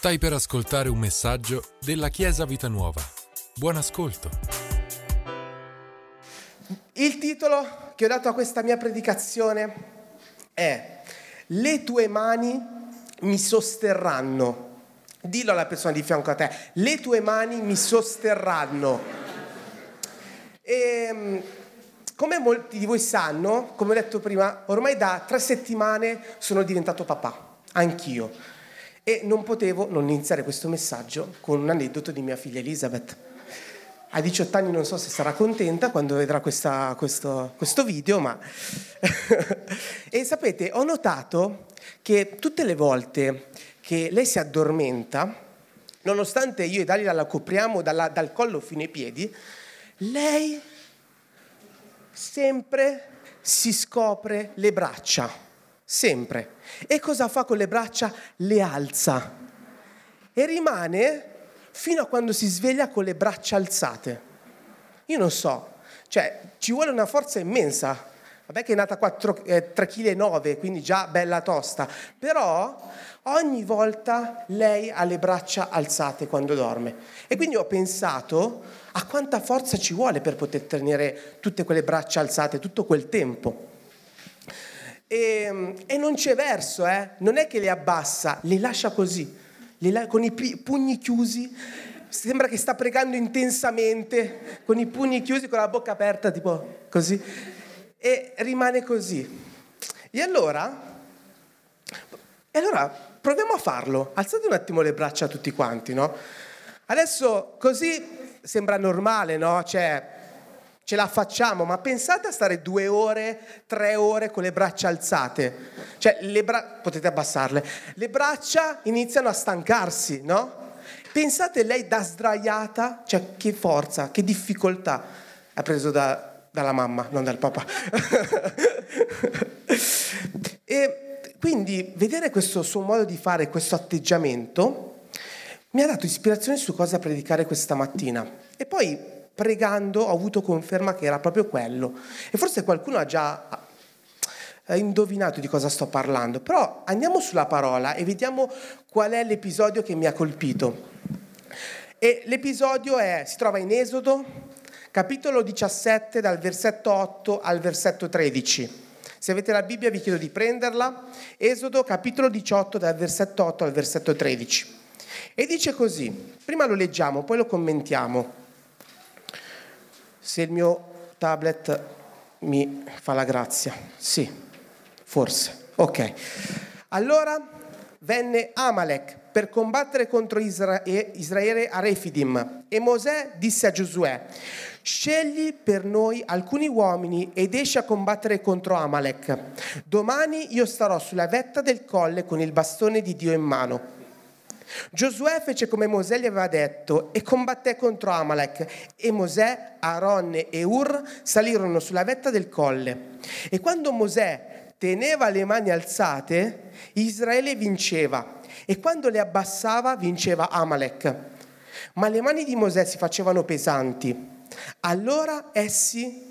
Stai per ascoltare un messaggio della Chiesa Vita Nuova. Buon ascolto. Il titolo che ho dato a questa mia predicazione è Le tue mani mi sosterranno. Dillo alla persona di fianco a te, le tue mani mi sosterranno. E, ehm, come molti di voi sanno, come ho detto prima, ormai da tre settimane sono diventato papà, anch'io. E non potevo non iniziare questo messaggio con un aneddoto di mia figlia Elizabeth. A 18 anni non so se sarà contenta quando vedrà questa, questo, questo video, ma... e sapete, ho notato che tutte le volte che lei si addormenta, nonostante io e Dalila la copriamo dalla, dal collo fino ai piedi, lei sempre si scopre le braccia, sempre. E cosa fa con le braccia? Le alza e rimane fino a quando si sveglia con le braccia alzate. Io non so, cioè ci vuole una forza immensa Vabbè che è nata 4, eh, 3,9 kg, quindi già bella tosta, però ogni volta lei ha le braccia alzate quando dorme. E quindi ho pensato a quanta forza ci vuole per poter tenere tutte quelle braccia alzate tutto quel tempo. E, e non c'è verso, eh? non è che le abbassa, le lascia così, le, con i pugni chiusi sembra che sta pregando intensamente, con i pugni chiusi, con la bocca aperta, tipo così e rimane così. E allora, e allora proviamo a farlo. Alzate un attimo le braccia tutti quanti, no? Adesso così sembra normale, no? Cioè, ce la facciamo, ma pensate a stare due ore, tre ore con le braccia alzate. Cioè, le bra- potete abbassarle. Le braccia iniziano a stancarsi, no? Pensate lei da sdraiata, cioè che forza, che difficoltà ha preso da, dalla mamma, non dal papà. e quindi vedere questo suo modo di fare, questo atteggiamento, mi ha dato ispirazione su cosa predicare questa mattina. E poi pregando ho avuto conferma che era proprio quello. E forse qualcuno ha già indovinato di cosa sto parlando, però andiamo sulla parola e vediamo qual è l'episodio che mi ha colpito. E l'episodio è, si trova in Esodo, capitolo 17 dal versetto 8 al versetto 13. Se avete la Bibbia vi chiedo di prenderla. Esodo capitolo 18 dal versetto 8 al versetto 13. E dice così, prima lo leggiamo, poi lo commentiamo. Se il mio tablet mi fa la grazia. Sì, forse. Ok. Allora venne Amalek per combattere contro Israele a Refidim e Mosè disse a Giosuè, scegli per noi alcuni uomini ed esci a combattere contro Amalek. Domani io starò sulla vetta del colle con il bastone di Dio in mano. Giosuè fece come Mosè gli aveva detto e combatté contro Amalek e Mosè, Aaron e Ur salirono sulla vetta del colle. E quando Mosè teneva le mani alzate, Israele vinceva e quando le abbassava vinceva Amalek. Ma le mani di Mosè si facevano pesanti. Allora essi,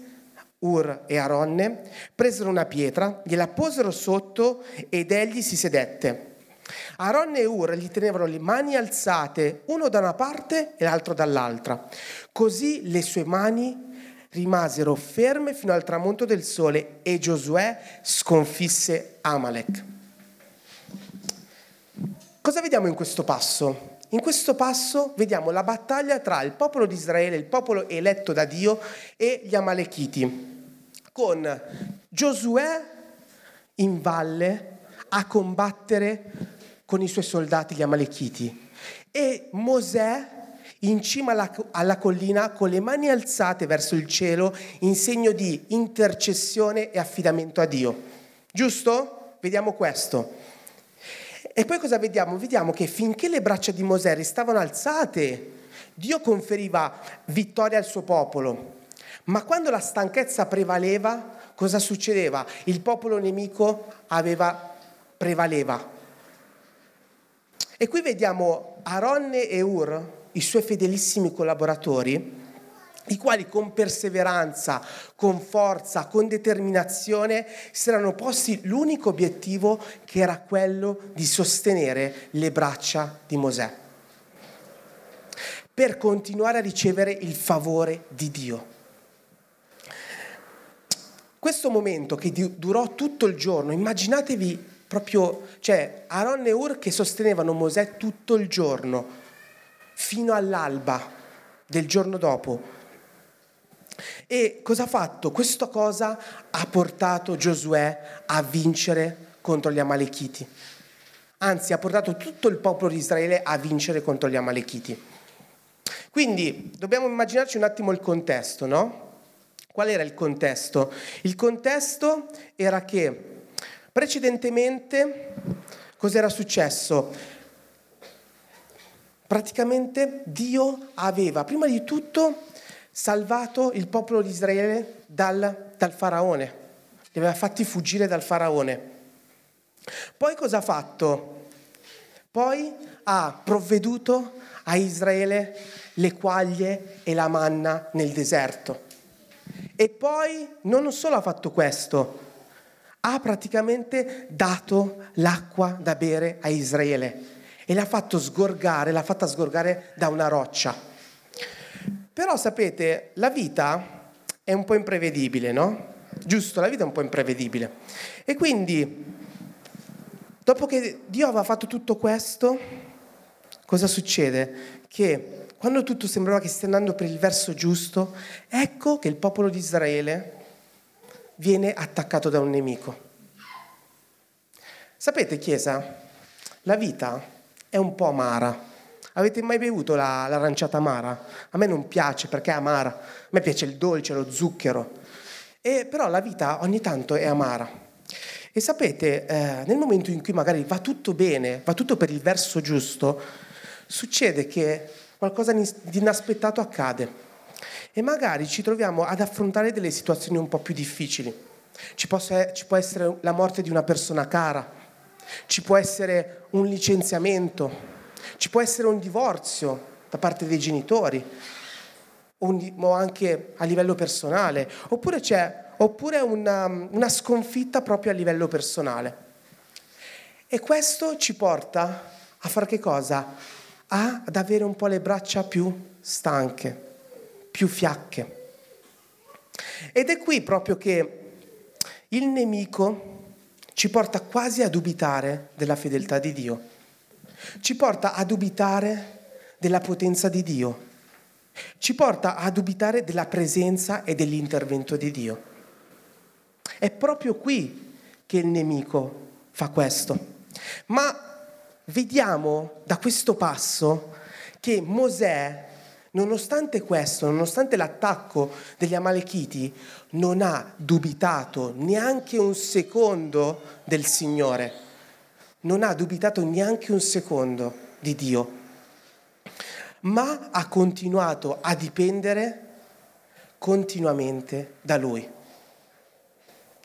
Ur e Aronne, presero una pietra, gliela posero sotto ed egli si sedette. Aronne e Ur gli tenevano le mani alzate, uno da una parte e l'altro dall'altra. Così le sue mani rimasero ferme fino al tramonto del sole e Giosuè sconfisse Amalek. Cosa vediamo in questo passo? In questo passo vediamo la battaglia tra il popolo di Israele, il popolo eletto da Dio, e gli Amalechiti, con Giosuè in valle a combattere con i suoi soldati gli Amalechiti e Mosè in cima alla, alla, collina con le mani alzate verso il cielo in segno di intercessione e affidamento a Dio. Giusto? Vediamo questo. E poi cosa vediamo? Vediamo che finché le braccia di Mosè restavano alzate, Dio conferiva vittoria al suo popolo. Ma quando la stanchezza prevaleva, cosa succedeva? Il popolo nemico aveva, prevaleva. E qui vediamo Aronne e Ur, i suoi fedelissimi collaboratori, i quali con perseveranza, con forza, con determinazione si erano posti l'unico obiettivo che era quello di sostenere le braccia di Mosè, per continuare a ricevere il favore di Dio. Questo momento che durò tutto il giorno, immaginatevi proprio, cioè Aaron e Ur che sostenevano Mosè tutto il giorno, fino all'alba del giorno dopo e cosa ha fatto? Questa cosa ha portato Giosuè a vincere contro gli Amalechiti. Anzi, ha portato tutto il popolo di Israele a vincere contro gli Amalechiti. Quindi dobbiamo immaginarci un attimo il contesto, no? Qual era il contesto? Il contesto era che precedentemente cos'era successo? Praticamente Dio aveva prima di tutto salvato il popolo di Israele dal, dal faraone, li aveva fatti fuggire dal faraone. Poi cosa ha fatto? Poi ha provveduto a Israele le quaglie e la manna nel deserto. E poi non solo ha fatto questo, ha praticamente dato l'acqua da bere a Israele e l'ha fatto sgorgare, l'ha fatta sgorgare da una roccia. Però sapete, la vita è un po' imprevedibile, no? Giusto, la vita è un po' imprevedibile. E quindi, dopo che Dio aveva fatto tutto questo, cosa succede? Che quando tutto sembrava che stia andando per il verso giusto, ecco che il popolo di Israele viene attaccato da un nemico. Sapete, Chiesa, la vita è un po' amara. Avete mai bevuto la, l'aranciata amara? A me non piace perché è amara, a me piace il dolce, lo zucchero. E, però la vita ogni tanto è amara. E sapete, eh, nel momento in cui magari va tutto bene, va tutto per il verso giusto, succede che qualcosa di inaspettato accade. E magari ci troviamo ad affrontare delle situazioni un po' più difficili. Ci, ci può essere la morte di una persona cara, ci può essere un licenziamento, ci può essere un divorzio da parte dei genitori, o anche a livello personale, oppure oppure una, una sconfitta proprio a livello personale. E questo ci porta a fare che cosa? Ad avere un po' le braccia più stanche, più fiacche. Ed è qui proprio che il nemico ci porta quasi a dubitare della fedeltà di Dio ci porta a dubitare della potenza di Dio, ci porta a dubitare della presenza e dell'intervento di Dio. È proprio qui che il nemico fa questo. Ma vediamo da questo passo che Mosè, nonostante questo, nonostante l'attacco degli Amalechiti, non ha dubitato neanche un secondo del Signore non ha dubitato neanche un secondo di Dio, ma ha continuato a dipendere continuamente da Lui.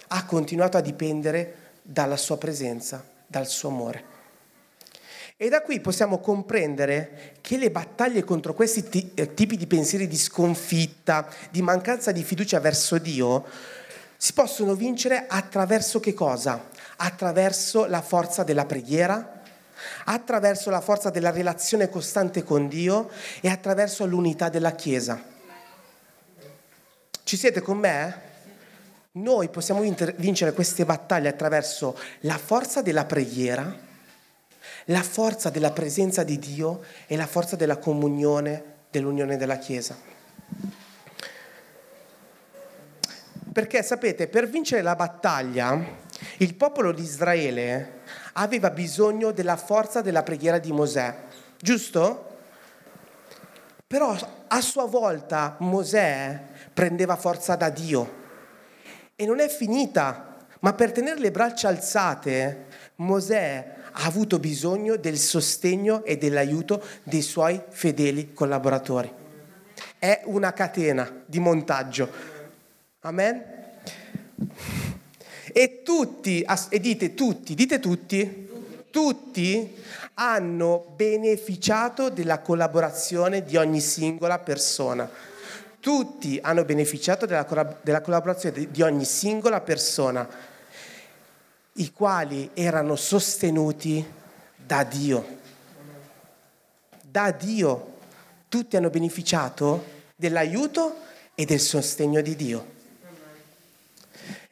Ha continuato a dipendere dalla sua presenza, dal suo amore. E da qui possiamo comprendere che le battaglie contro questi eh, tipi di pensieri di sconfitta, di mancanza di fiducia verso Dio, si possono vincere attraverso che cosa? attraverso la forza della preghiera, attraverso la forza della relazione costante con Dio e attraverso l'unità della Chiesa. Ci siete con me? Noi possiamo vincere queste battaglie attraverso la forza della preghiera, la forza della presenza di Dio e la forza della comunione, dell'unione della Chiesa. Perché sapete, per vincere la battaglia il popolo di Israele aveva bisogno della forza della preghiera di Mosè, giusto? Però a sua volta Mosè prendeva forza da Dio. E non è finita, ma per tenere le braccia alzate, Mosè ha avuto bisogno del sostegno e dell'aiuto dei suoi fedeli collaboratori. È una catena di montaggio. Amen? E tutti, e dite tutti, dite tutti, tutti hanno beneficiato della collaborazione di ogni singola persona. Tutti hanno beneficiato della, della collaborazione di, ogni singola persona, i quali erano sostenuti da Dio. Da Dio. Tutti hanno beneficiato dell'aiuto e del sostegno di Dio.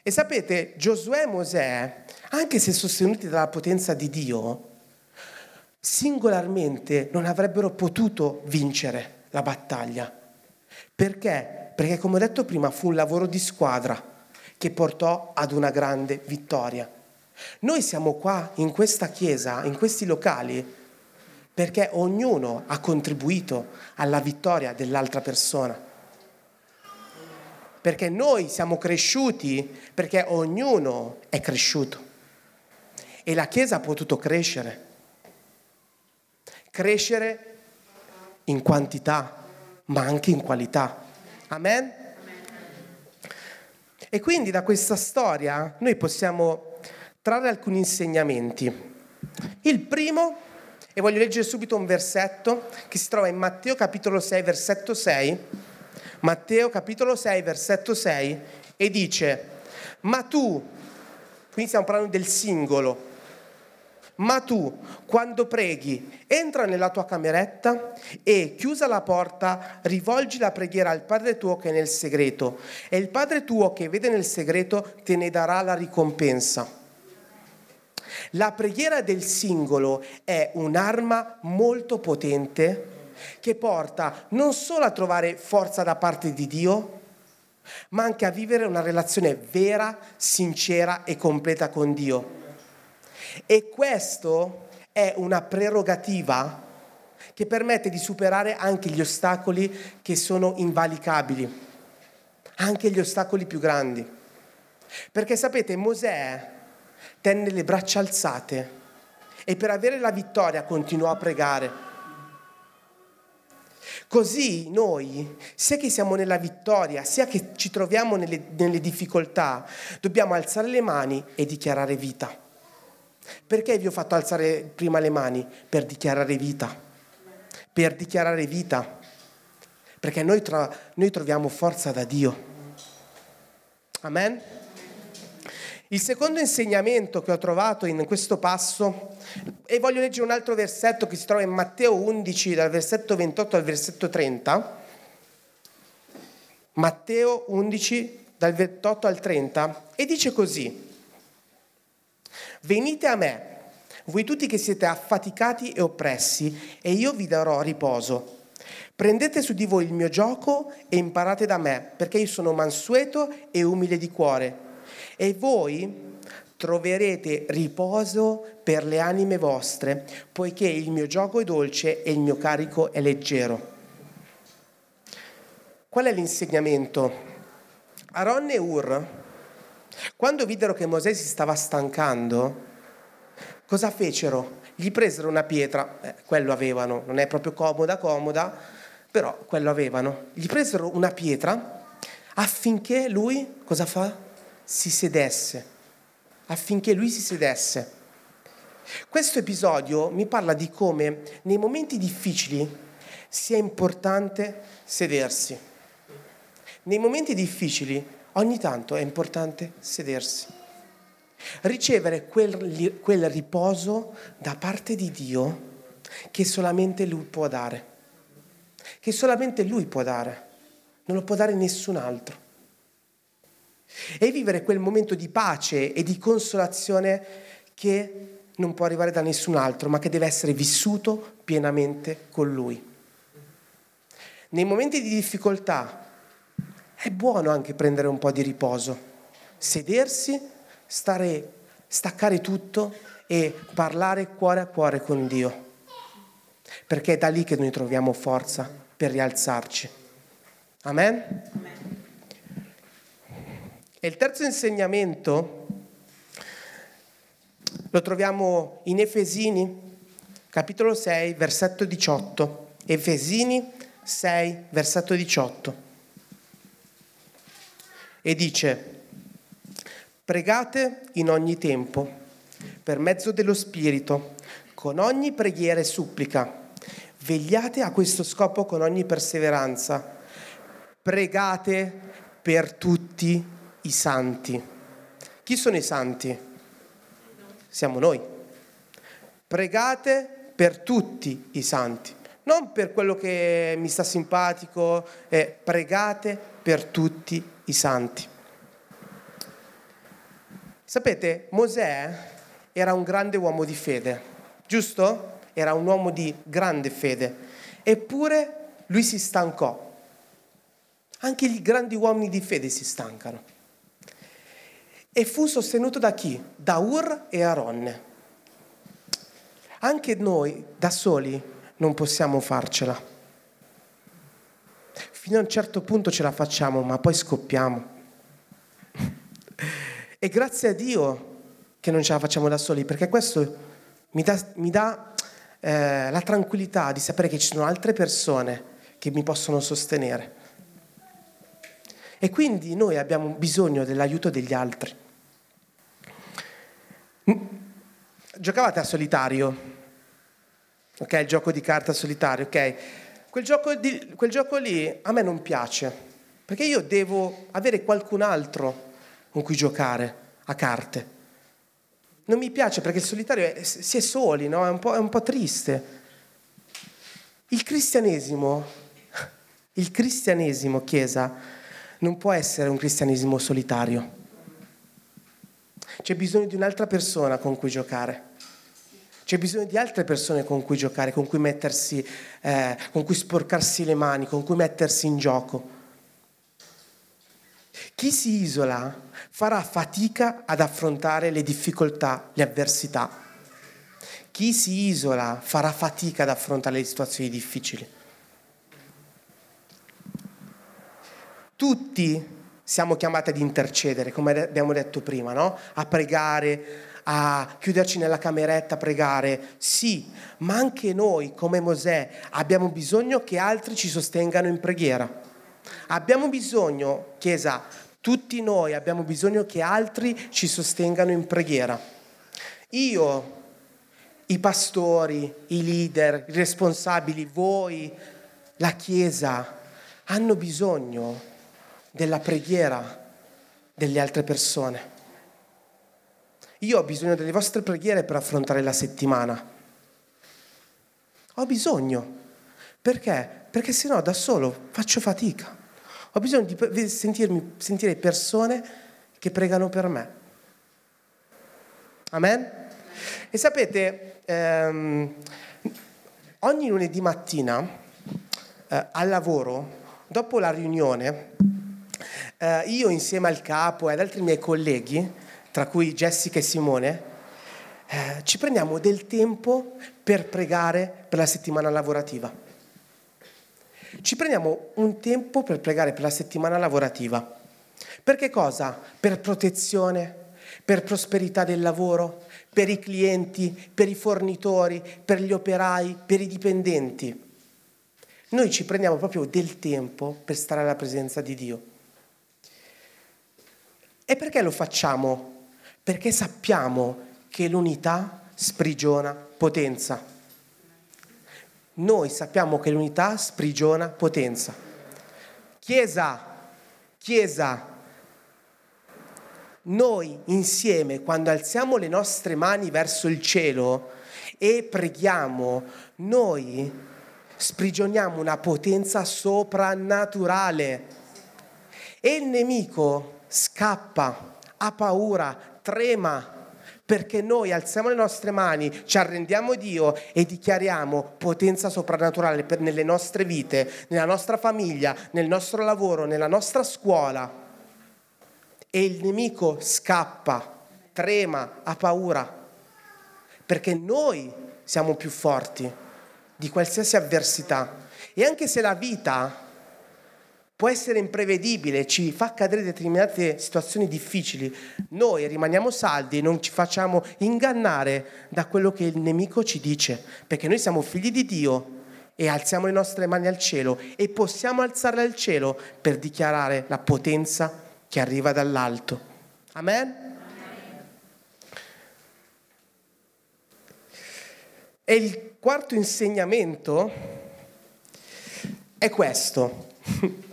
E sapete, Giosuè e Mosè, anche se sostenuti dalla potenza di Dio, singolarmente non avrebbero potuto vincere la battaglia. Perché? Perché come ho detto prima fu un lavoro di squadra che portò ad una grande vittoria. Noi siamo qua in questa chiesa, in questi locali, perché ognuno ha contribuito alla vittoria dell'altra persona. Perché noi siamo cresciuti, perché ognuno è cresciuto. E la Chiesa ha potuto crescere crescere in quantità, ma anche in qualità. Amen? E quindi da questa storia noi possiamo trarre alcuni insegnamenti. Il primo, e voglio leggere subito un versetto che si trova in Matteo capitolo 6, versetto 6. Matteo capitolo 6, versetto 6, e dice, ma tu, quindi stiamo parlando del singolo, ma tu, quando preghi, entra nella tua cameretta e, chiusa la porta, rivolgi la preghiera al Padre tuo che è nel segreto, e il Padre tuo che vede nel segreto te ne darà la ricompensa. La preghiera del singolo è un'arma molto potente che porta non solo a trovare forza da parte di Dio, ma anche a vivere una relazione vera, sincera e completa con Dio. E questo è una prerogativa che permette di superare anche gli ostacoli che sono invalicabili, anche gli ostacoli più grandi. Perché sapete, Mosè tenne le braccia alzate e per avere la vittoria continuò a pregare. Così noi, sia che siamo nella vittoria, sia che ci troviamo nelle, nelle difficoltà, dobbiamo alzare le mani e dichiarare vita. Perché vi ho fatto alzare prima le mani? Per dichiarare vita. Per dichiarare vita. Perché noi, tra, noi troviamo forza da Dio. Amen? Il secondo insegnamento che ho trovato in questo passo, e voglio leggere un altro versetto che si trova in Matteo 11, dal versetto 28 al versetto 30. Matteo 11, dal 28 al 30, e dice così. Venite a me, voi tutti che siete affaticati e oppressi, e io vi darò riposo. Prendete su di voi il mio gioco e imparate da me, perché io sono mansueto e umile di cuore. E voi troverete riposo per le anime vostre, poiché il mio gioco è dolce e il mio carico è leggero. Qual è l'insegnamento? Aaron e Ur quando videro che Mosè si stava stancando, cosa fecero? Gli presero una pietra, eh, quello avevano, non è proprio comoda, comoda, però quello avevano. Gli presero una pietra affinché lui, cosa fa? Si sedesse, affinché lui si sedesse. Questo episodio mi parla di come nei momenti difficili sia importante sedersi. Nei momenti difficili ogni tanto è importante sedersi, ricevere quel, quel riposo da parte di Dio che solamente Lui può dare, che solamente Lui può dare, non lo può dare nessun altro. E vivere quel momento di pace e di consolazione che non può arrivare da nessun altro, ma che deve essere vissuto pienamente con Lui. Nei momenti di difficoltà, è buono anche prendere un po' di riposo, sedersi, stare, staccare tutto e parlare cuore a cuore con Dio, perché è da lì che noi troviamo forza per rialzarci. Amen? E il terzo insegnamento lo troviamo in Efesini, capitolo 6, versetto 18. Efesini 6, versetto 18 e dice, pregate in ogni tempo, per mezzo dello Spirito, con ogni preghiera e supplica. Vegliate a questo scopo con ogni perseveranza, pregate per tutti i santi. Chi sono i santi? Siamo noi. Pregate per tutti i santi, non per quello che mi sta simpatico, eh, pregate per tutti i santi. Sapete, Mosè era un grande uomo di fede, giusto? Era un uomo di grande fede, eppure lui si stancò. Anche i grandi uomini di fede si stancano. E fu sostenuto da chi? Da Ur e Aronne. Anche noi da soli non possiamo farcela. Fino a un certo punto ce la facciamo, ma poi scoppiamo. E grazie a Dio che non ce la facciamo da soli, perché questo mi dà, mi dà eh, la tranquillità di sapere che ci sono altre persone che mi possono sostenere. E quindi noi abbiamo bisogno dell'aiuto degli altri. Giocavate a solitario, ok? Il gioco di carta solitario, ok? Quel gioco, di, quel gioco lì a me non piace, perché io devo avere qualcun altro con cui giocare a carte. Non mi piace perché il solitario è, si è soli, no? è, un è un po' triste. Il cristianesimo, il cristianesimo, Chiesa, non può essere un cristianesimo solitario. C'è bisogno di un'altra persona con cui giocare. C'è bisogno di altre persone con cui giocare, con cui mettersi, eh, con cui sporcarsi le mani, con cui mettersi in gioco. Chi si isola farà fatica ad affrontare le difficoltà, le avversità. Chi si isola farà fatica ad affrontare le situazioni difficili. Tutti siamo chiamati ad intercedere, come abbiamo detto prima, no? a pregare, a chiuderci nella cameretta a pregare, sì, ma anche noi come Mosè abbiamo bisogno che altri ci sostengano in preghiera. Abbiamo bisogno, Chiesa, tutti noi abbiamo bisogno che altri ci sostengano in preghiera. Io, i pastori, i leader, i responsabili, voi, la Chiesa, hanno bisogno della preghiera delle altre persone. Io ho bisogno delle vostre preghiere per affrontare la settimana. Ho bisogno. Perché? Perché se no da solo faccio fatica. Ho bisogno di sentirmi, sentire persone che pregano per me. Amen? E sapete, ehm, ogni lunedì mattina eh, al lavoro, dopo la riunione, eh, io insieme al capo e ad altri miei colleghi, tra cui Jessica e Simone, eh, ci prendiamo del tempo per pregare per la settimana lavorativa. Ci prendiamo un tempo per pregare per la settimana lavorativa. Per che cosa? Per protezione, per prosperità del lavoro, per i clienti, per i fornitori, per gli operai, per i dipendenti. Noi ci prendiamo proprio del tempo per stare alla presenza di Dio. E perché lo facciamo? Perché sappiamo che l'unità sprigiona potenza. Noi sappiamo che l'unità sprigiona potenza. Chiesa, Chiesa, noi insieme, quando alziamo le nostre mani verso il cielo e preghiamo, noi sprigioniamo una potenza soprannaturale. E il nemico scappa, ha paura, trema, perché noi alziamo le nostre mani, ci arrendiamo a Dio e dichiariamo potenza soprannaturale nelle nostre vite, nella nostra famiglia, nel nostro lavoro, nella nostra scuola. E il nemico scappa, trema, ha paura, perché noi siamo più forti di qualsiasi avversità. E anche se la vita può essere imprevedibile, ci fa cadere determinate situazioni difficili, noi rimaniamo saldi e non ci facciamo ingannare da quello che il nemico ci dice, perché noi siamo figli di Dio e alziamo le nostre mani al cielo e possiamo alzarle al cielo per dichiarare la potenza che arriva dall'alto. Amen? E il quarto insegnamento è questo.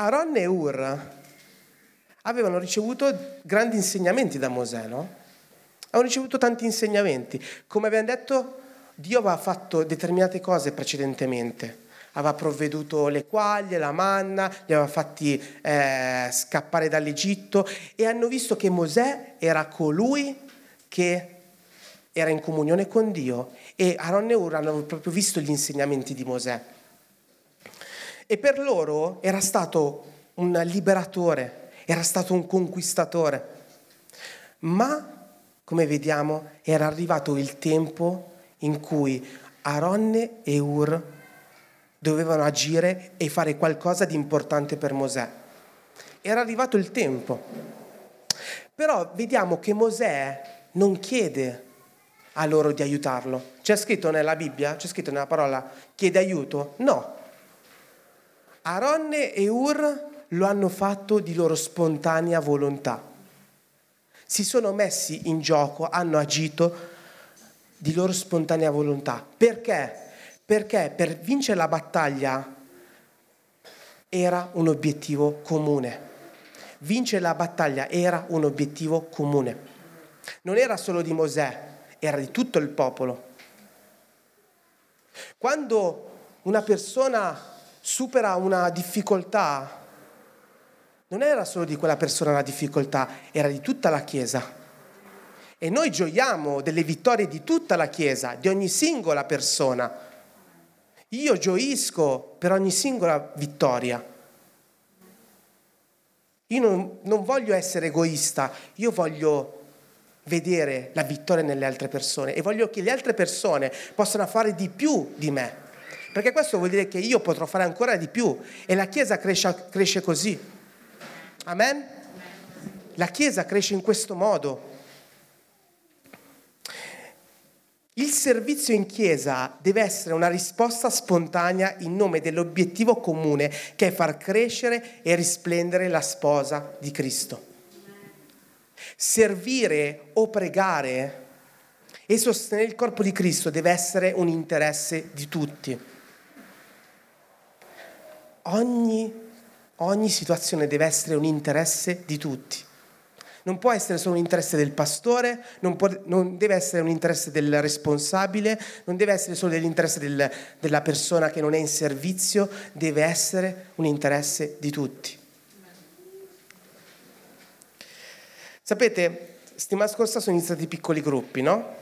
Aaron e Ur avevano ricevuto grandi insegnamenti da Mosè, no? Avevano ricevuto tanti insegnamenti. Come abbiamo detto, Dio aveva fatto determinate cose precedentemente. Aveva provveduto le quaglie, la manna, li aveva fatti eh, scappare dall'Egitto e hanno visto che Mosè era colui che era in comunione con Dio e Aaron e Ur hanno proprio visto gli insegnamenti di Mosè. E per loro era stato un liberatore, era stato un conquistatore. Ma, come vediamo, era arrivato il tempo in cui Aaron e Ur dovevano agire e fare qualcosa di importante per Mosè. Era arrivato il tempo. Però vediamo che Mosè non chiede a loro di aiutarlo. C'è scritto nella Bibbia, c'è scritto nella parola chiede aiuto? No. Aaron e Ur lo hanno fatto di loro spontanea volontà. Si sono messi in gioco, hanno agito di loro spontanea volontà. Perché? Perché per vincere la battaglia era un obiettivo comune. Vincere la battaglia era un obiettivo comune. Non era solo di Mosè, era di tutto il popolo. Quando una persona supera una difficoltà, non era solo di quella persona la difficoltà, era di tutta la Chiesa. E noi gioiamo delle vittorie di tutta la Chiesa, di ogni singola persona. Io gioisco per ogni singola vittoria. Io non, non voglio essere egoista, io voglio vedere la vittoria nelle altre persone e voglio che le altre persone possano fare di più di me. Perché questo vuol dire che io potrò fare ancora di più e la Chiesa cresce, cresce così. Amen? La Chiesa cresce in questo modo. Il servizio in Chiesa deve essere una risposta spontanea in nome dell'obiettivo comune che è far crescere e risplendere la sposa di Cristo. Servire o pregare e sostenere il corpo di Cristo deve essere un interesse di tutti. Ogni, ogni situazione deve essere un interesse di tutti. Non può essere solo un interesse del pastore, non, può, non deve essere un interesse del responsabile, non deve essere solo l'interesse del, della persona che non è in servizio, deve essere un interesse di tutti. Sapete, settimana scorsa sono iniziati i piccoli gruppi, no?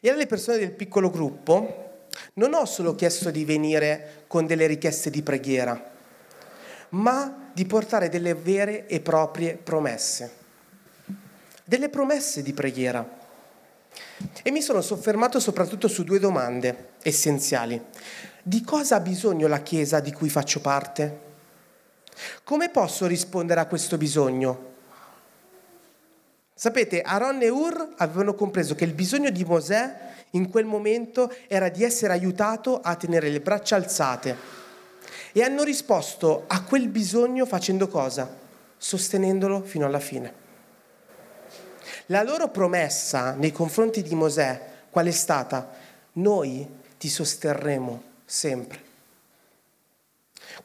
E alle persone del piccolo gruppo non ho solo chiesto di venire con delle richieste di preghiera, ma di portare delle vere e proprie promesse. Delle promesse di preghiera. E mi sono soffermato soprattutto su due domande essenziali. Di cosa ha bisogno la Chiesa di cui faccio parte? Come posso rispondere a questo bisogno? Sapete, Aaron e Ur avevano compreso che il bisogno di Mosè in quel momento era di essere aiutato a tenere le braccia alzate e hanno risposto a quel bisogno facendo cosa? Sostenendolo fino alla fine. La loro promessa nei confronti di Mosè qual è stata? Noi ti sosterremo sempre.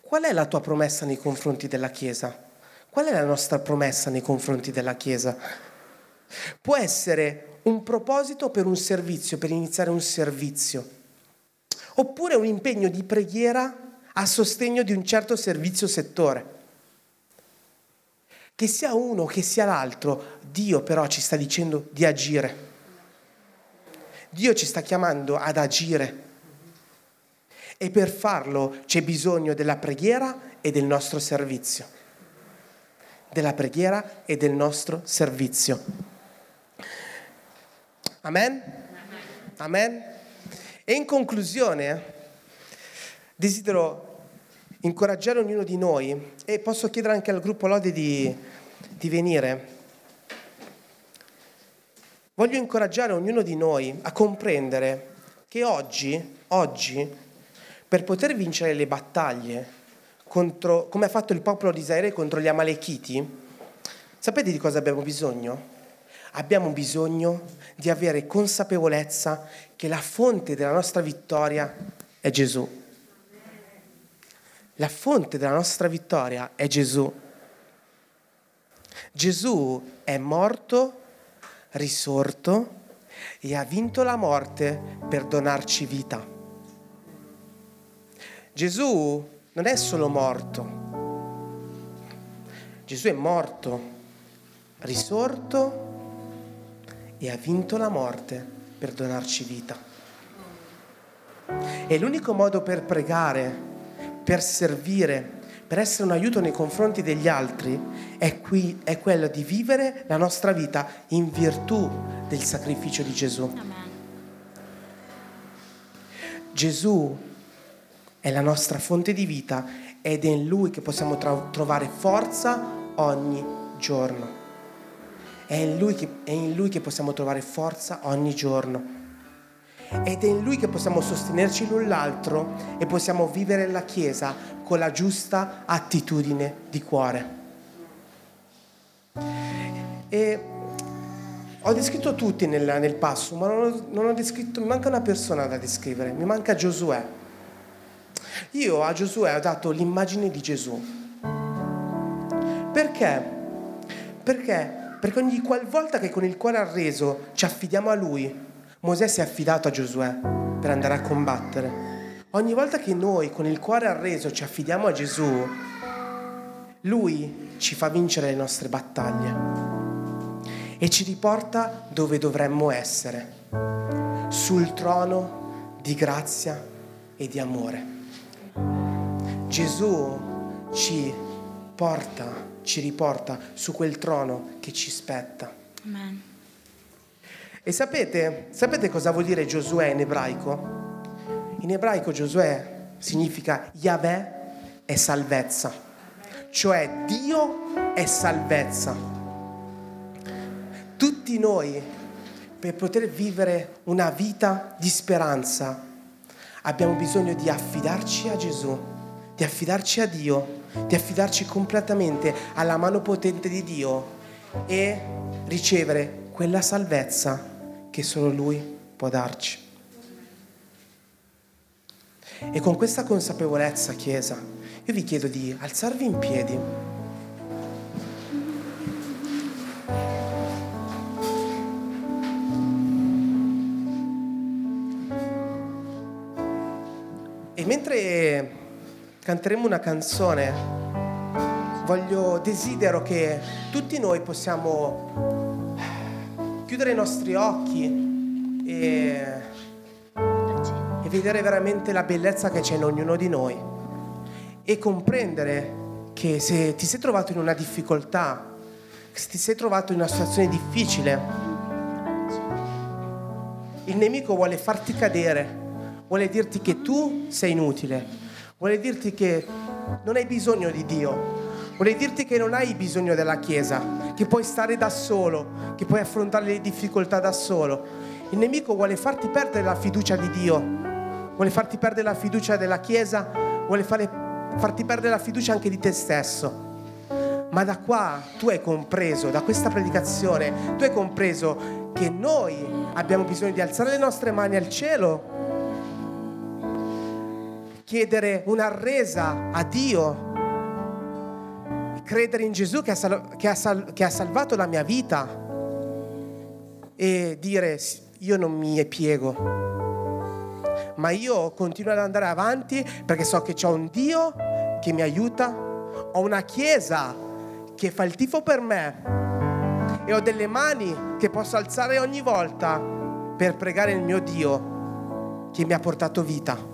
Qual è la tua promessa nei confronti della Chiesa? Qual è la nostra promessa nei confronti della Chiesa? Può essere un proposito per un servizio, per iniziare un servizio, oppure un impegno di preghiera a sostegno di un certo servizio settore. Che sia uno, che sia l'altro, Dio però ci sta dicendo di agire. Dio ci sta chiamando ad agire. E per farlo c'è bisogno della preghiera e del nostro servizio. Della preghiera e del nostro servizio. Amen? Amen? E in conclusione desidero incoraggiare ognuno di noi e posso chiedere anche al gruppo Lode di, di venire. Voglio incoraggiare ognuno di noi a comprendere che oggi, oggi, per poter vincere le battaglie contro, come ha fatto il popolo di Israele contro gli Amalechiti, sapete di cosa abbiamo bisogno? abbiamo bisogno di avere consapevolezza che la fonte della nostra vittoria è Gesù. la fonte della nostra vittoria è Gesù. Gesù è morto, risorto e ha vinto la morte per donarci vita. Gesù non è solo morto, Gesù è morto, risorto e ha vinto la morte per donarci vita. E l'unico modo per pregare, per servire, per essere un aiuto nei confronti degli altri è, qui, è quello di vivere la nostra vita in virtù del sacrificio di Gesù. Amen. Gesù è la nostra fonte di vita ed è in Lui che possiamo trovare forza ogni giorno. È in, lui che, è in Lui che possiamo trovare forza ogni giorno. Ed è in Lui che possiamo sostenerci l'un l'altro e possiamo vivere la Chiesa con la giusta attitudine di cuore. E ho descritto tutti nel, nel passo, ma non ho, non ho descritto, mi manca una persona da descrivere, mi manca Giosuè. Io a Giosuè ho dato l'immagine di Gesù. Perché? Perché? Perché ogni qualvolta che con il cuore arreso ci affidiamo a Lui, Mosè si è affidato a Giosuè per andare a combattere. Ogni volta che noi con il cuore arreso ci affidiamo a Gesù, Lui ci fa vincere le nostre battaglie e ci riporta dove dovremmo essere, sul trono di grazia e di amore. Gesù ci porta, ci riporta su quel trono che ci spetta. Amen. E sapete, sapete cosa vuol dire Giosuè in ebraico? In ebraico Giosuè significa Yahweh è salvezza, cioè Dio è salvezza. Tutti noi, per poter vivere una vita di speranza, abbiamo bisogno di affidarci a Gesù di affidarci a Dio, di affidarci completamente alla mano potente di Dio e ricevere quella salvezza che solo Lui può darci. E con questa consapevolezza, Chiesa, io vi chiedo di alzarvi in piedi. E mentre canteremo una canzone, voglio, desidero che tutti noi possiamo chiudere i nostri occhi e, e vedere veramente la bellezza che c'è in ognuno di noi e comprendere che se ti sei trovato in una difficoltà, se ti sei trovato in una situazione difficile, il nemico vuole farti cadere, vuole dirti che tu sei inutile, Vuole dirti che non hai bisogno di Dio. Vuole dirti che non hai bisogno della Chiesa, che puoi stare da solo, che puoi affrontare le difficoltà da solo. Il nemico vuole farti perdere la fiducia di Dio, vuole farti perdere la fiducia della Chiesa, vuole fare, farti perdere la fiducia anche di te stesso. Ma da qua tu hai compreso, da questa predicazione, tu hai compreso che noi abbiamo bisogno di alzare le nostre mani al cielo chiedere una resa a Dio, credere in Gesù che ha, sal- che, ha sal- che ha salvato la mia vita. E dire io non mi piego, ma io continuo ad andare avanti perché so che c'è un Dio che mi aiuta, ho una chiesa che fa il tifo per me. E ho delle mani che posso alzare ogni volta per pregare il mio Dio che mi ha portato vita